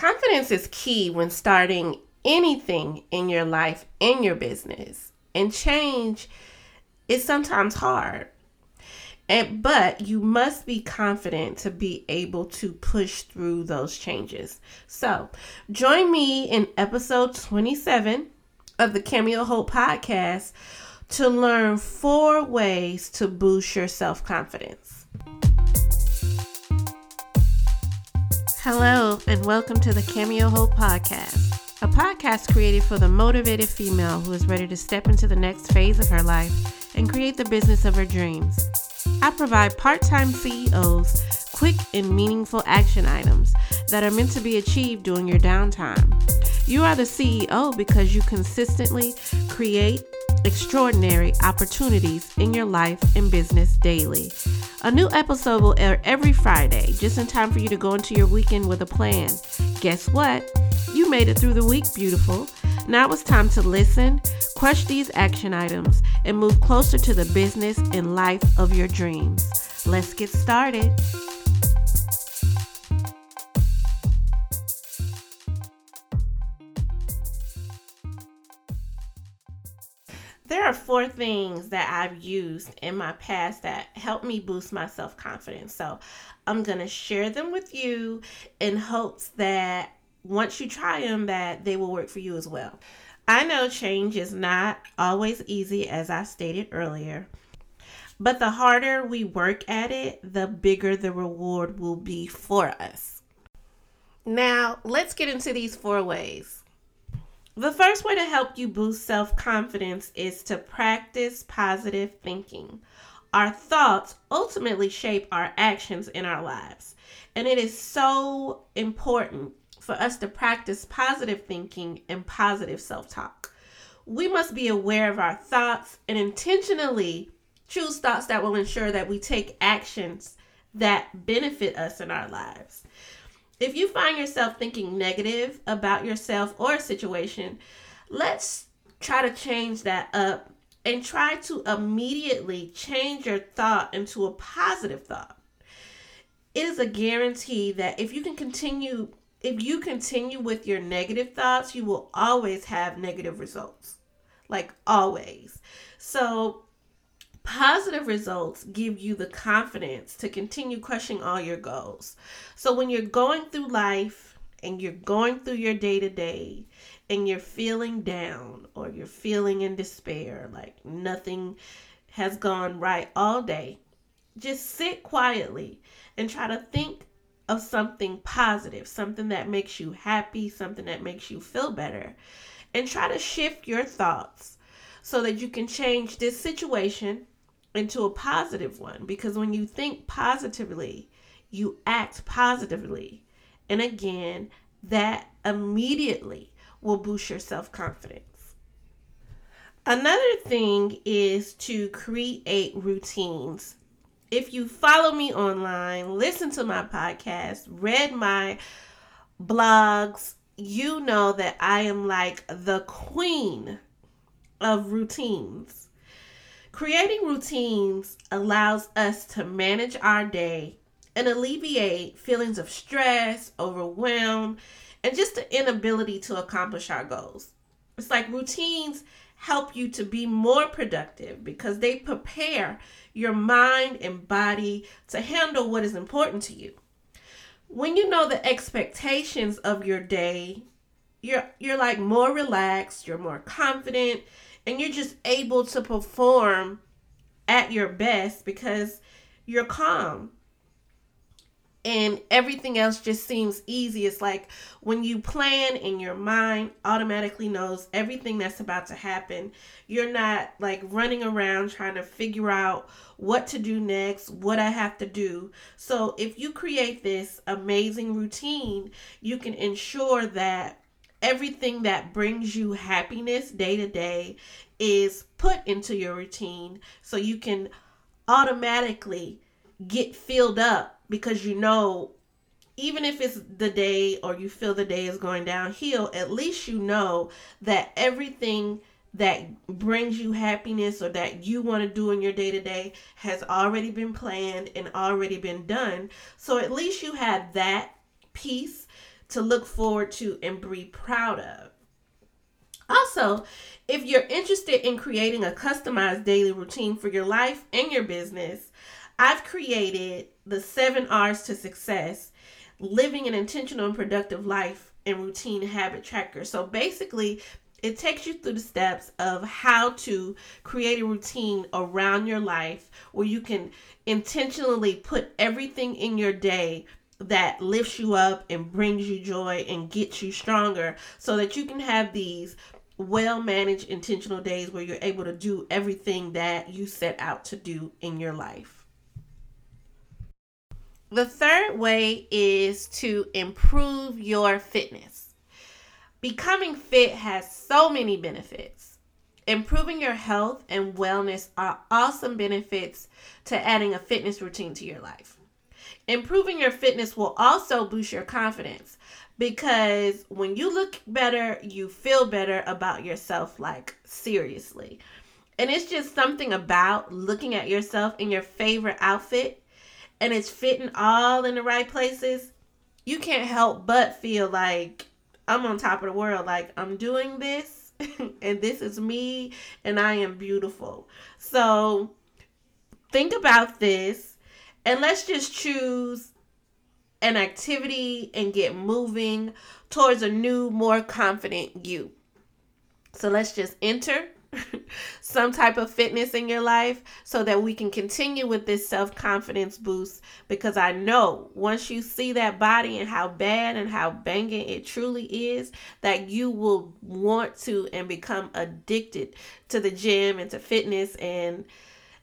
Confidence is key when starting anything in your life, in your business. And change is sometimes hard. And, but you must be confident to be able to push through those changes. So, join me in episode 27 of the Cameo Hope podcast to learn four ways to boost your self confidence. Hello, and welcome to the Cameo Hope Podcast, a podcast created for the motivated female who is ready to step into the next phase of her life and create the business of her dreams. I provide part time CEOs quick and meaningful action items that are meant to be achieved during your downtime. You are the CEO because you consistently create extraordinary opportunities in your life and business daily. A new episode will air every Friday, just in time for you to go into your weekend with a plan. Guess what? You made it through the week, beautiful. Now it's time to listen, crush these action items, and move closer to the business and life of your dreams. Let's get started. Four things that I've used in my past that help me boost my self confidence. So I'm going to share them with you in hopes that once you try them that they will work for you as well. I know change is not always easy as I stated earlier. But the harder we work at it, the bigger the reward will be for us. Now, let's get into these four ways. The first way to help you boost self confidence is to practice positive thinking. Our thoughts ultimately shape our actions in our lives. And it is so important for us to practice positive thinking and positive self talk. We must be aware of our thoughts and intentionally choose thoughts that will ensure that we take actions that benefit us in our lives. If you find yourself thinking negative about yourself or a situation, let's try to change that up and try to immediately change your thought into a positive thought. It is a guarantee that if you can continue if you continue with your negative thoughts, you will always have negative results. Like always. So Positive results give you the confidence to continue crushing all your goals. So when you're going through life and you're going through your day to day and you're feeling down or you're feeling in despair, like nothing has gone right all day, just sit quietly and try to think of something positive, something that makes you happy, something that makes you feel better, and try to shift your thoughts so that you can change this situation into a positive one because when you think positively, you act positively. And again, that immediately will boost your self confidence. Another thing is to create routines. If you follow me online, listen to my podcast, read my blogs, you know that I am like the queen of routines. Creating routines allows us to manage our day and alleviate feelings of stress, overwhelm, and just the inability to accomplish our goals. It's like routines help you to be more productive because they prepare your mind and body to handle what is important to you. When you know the expectations of your day, you're you're like more relaxed, you're more confident, and you're just able to perform at your best because you're calm and everything else just seems easy. It's like when you plan and your mind automatically knows everything that's about to happen. You're not like running around trying to figure out what to do next, what I have to do. So, if you create this amazing routine, you can ensure that everything that brings you happiness day to day is put into your routine so you can automatically get filled up because you know even if it's the day or you feel the day is going downhill at least you know that everything that brings you happiness or that you want to do in your day to day has already been planned and already been done. So at least you have that piece to look forward to and be proud of. Also, if you're interested in creating a customized daily routine for your life and your business, I've created the seven R's to success living an intentional and productive life and routine habit tracker. So basically, it takes you through the steps of how to create a routine around your life where you can intentionally put everything in your day that lifts you up and brings you joy and gets you stronger so that you can have these well managed intentional days where you're able to do everything that you set out to do in your life. The third way is to improve your fitness. Becoming fit has so many benefits. Improving your health and wellness are awesome benefits to adding a fitness routine to your life. Improving your fitness will also boost your confidence because when you look better, you feel better about yourself, like seriously. And it's just something about looking at yourself in your favorite outfit and it's fitting all in the right places. You can't help but feel like I'm on top of the world. Like I'm doing this and this is me and I am beautiful. So think about this and let's just choose an activity and get moving towards a new, more confident you. So let's just enter some type of fitness in your life so that we can continue with this self confidence boost. Because I know once you see that body and how bad and how banging it truly is, that you will want to and become addicted to the gym and to fitness. And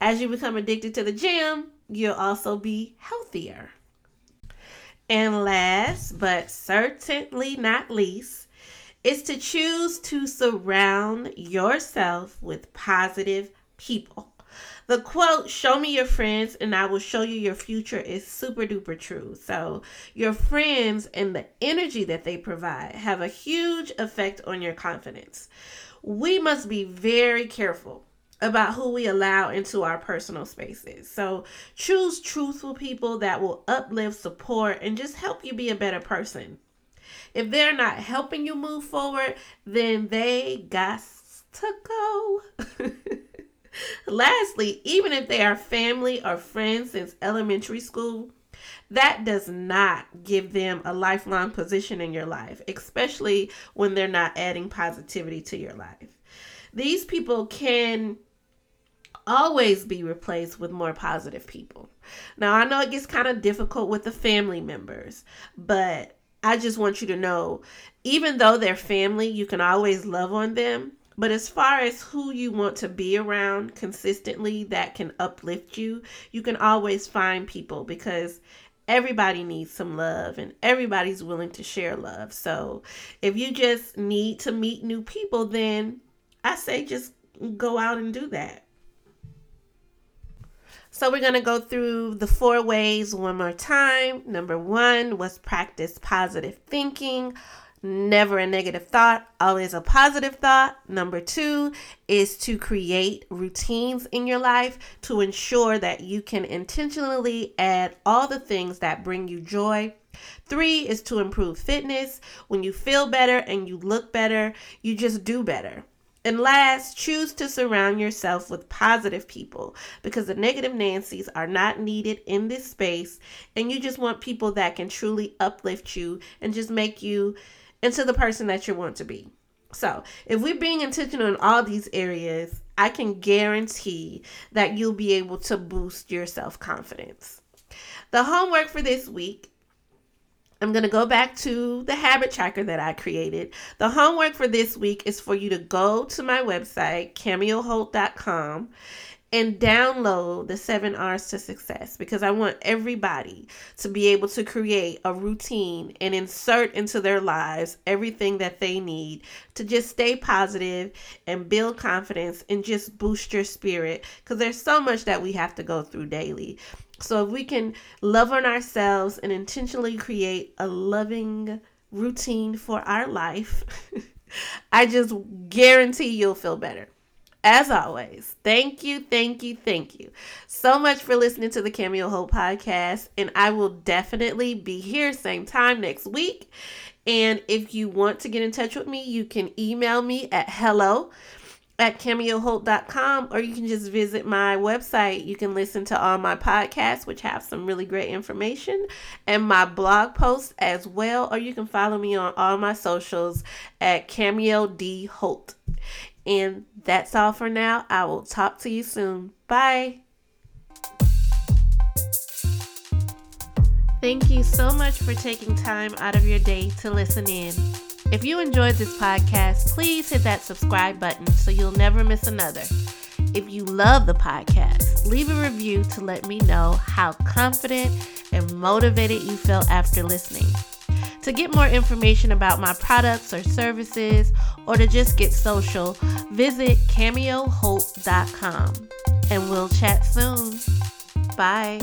as you become addicted to the gym, you'll also be healthier. And last but certainly not least, is to choose to surround yourself with positive people. The quote, show me your friends and I will show you your future, is super duper true. So, your friends and the energy that they provide have a huge effect on your confidence. We must be very careful about who we allow into our personal spaces. So choose truthful people that will uplift, support, and just help you be a better person. If they're not helping you move forward, then they got to go. Lastly, even if they are family or friends since elementary school, that does not give them a lifelong position in your life, especially when they're not adding positivity to your life. These people can always be replaced with more positive people. Now, I know it gets kind of difficult with the family members, but I just want you to know even though they're family, you can always love on them. But as far as who you want to be around consistently that can uplift you, you can always find people because everybody needs some love and everybody's willing to share love. So if you just need to meet new people, then I say just go out and do that. So we're going to go through the four ways one more time. Number one was practice positive thinking. Never a negative thought, always a positive thought. Number two is to create routines in your life to ensure that you can intentionally add all the things that bring you joy. Three is to improve fitness. When you feel better and you look better, you just do better. And last, choose to surround yourself with positive people because the negative Nancy's are not needed in this space. And you just want people that can truly uplift you and just make you into the person that you want to be. So, if we're being intentional in all these areas, I can guarantee that you'll be able to boost your self confidence. The homework for this week I'm going to go back to the habit tracker that I created. The homework for this week is for you to go to my website, cameoholt.com, and download the seven R's to success because I want everybody to be able to create a routine and insert into their lives everything that they need to just stay positive and build confidence and just boost your spirit because there's so much that we have to go through daily. So if we can love on ourselves and intentionally create a loving routine for our life, I just guarantee you'll feel better. as always, thank you, thank you, thank you so much for listening to the Cameo Hope podcast. And I will definitely be here same time next week. And if you want to get in touch with me, you can email me at hello at cameohope.com or you can just visit my website. You can listen to all my podcasts, which have some really great information, and my blog posts as well. Or you can follow me on all my socials at Cameo D Holt. And that's all for now. I will talk to you soon. Bye. Thank you so much for taking time out of your day to listen in. If you enjoyed this podcast, please hit that subscribe button so you'll never miss another. If you love the podcast, leave a review to let me know how confident and motivated you felt after listening. To get more information about my products or services, or to just get social, visit cameohope.com. And we'll chat soon. Bye.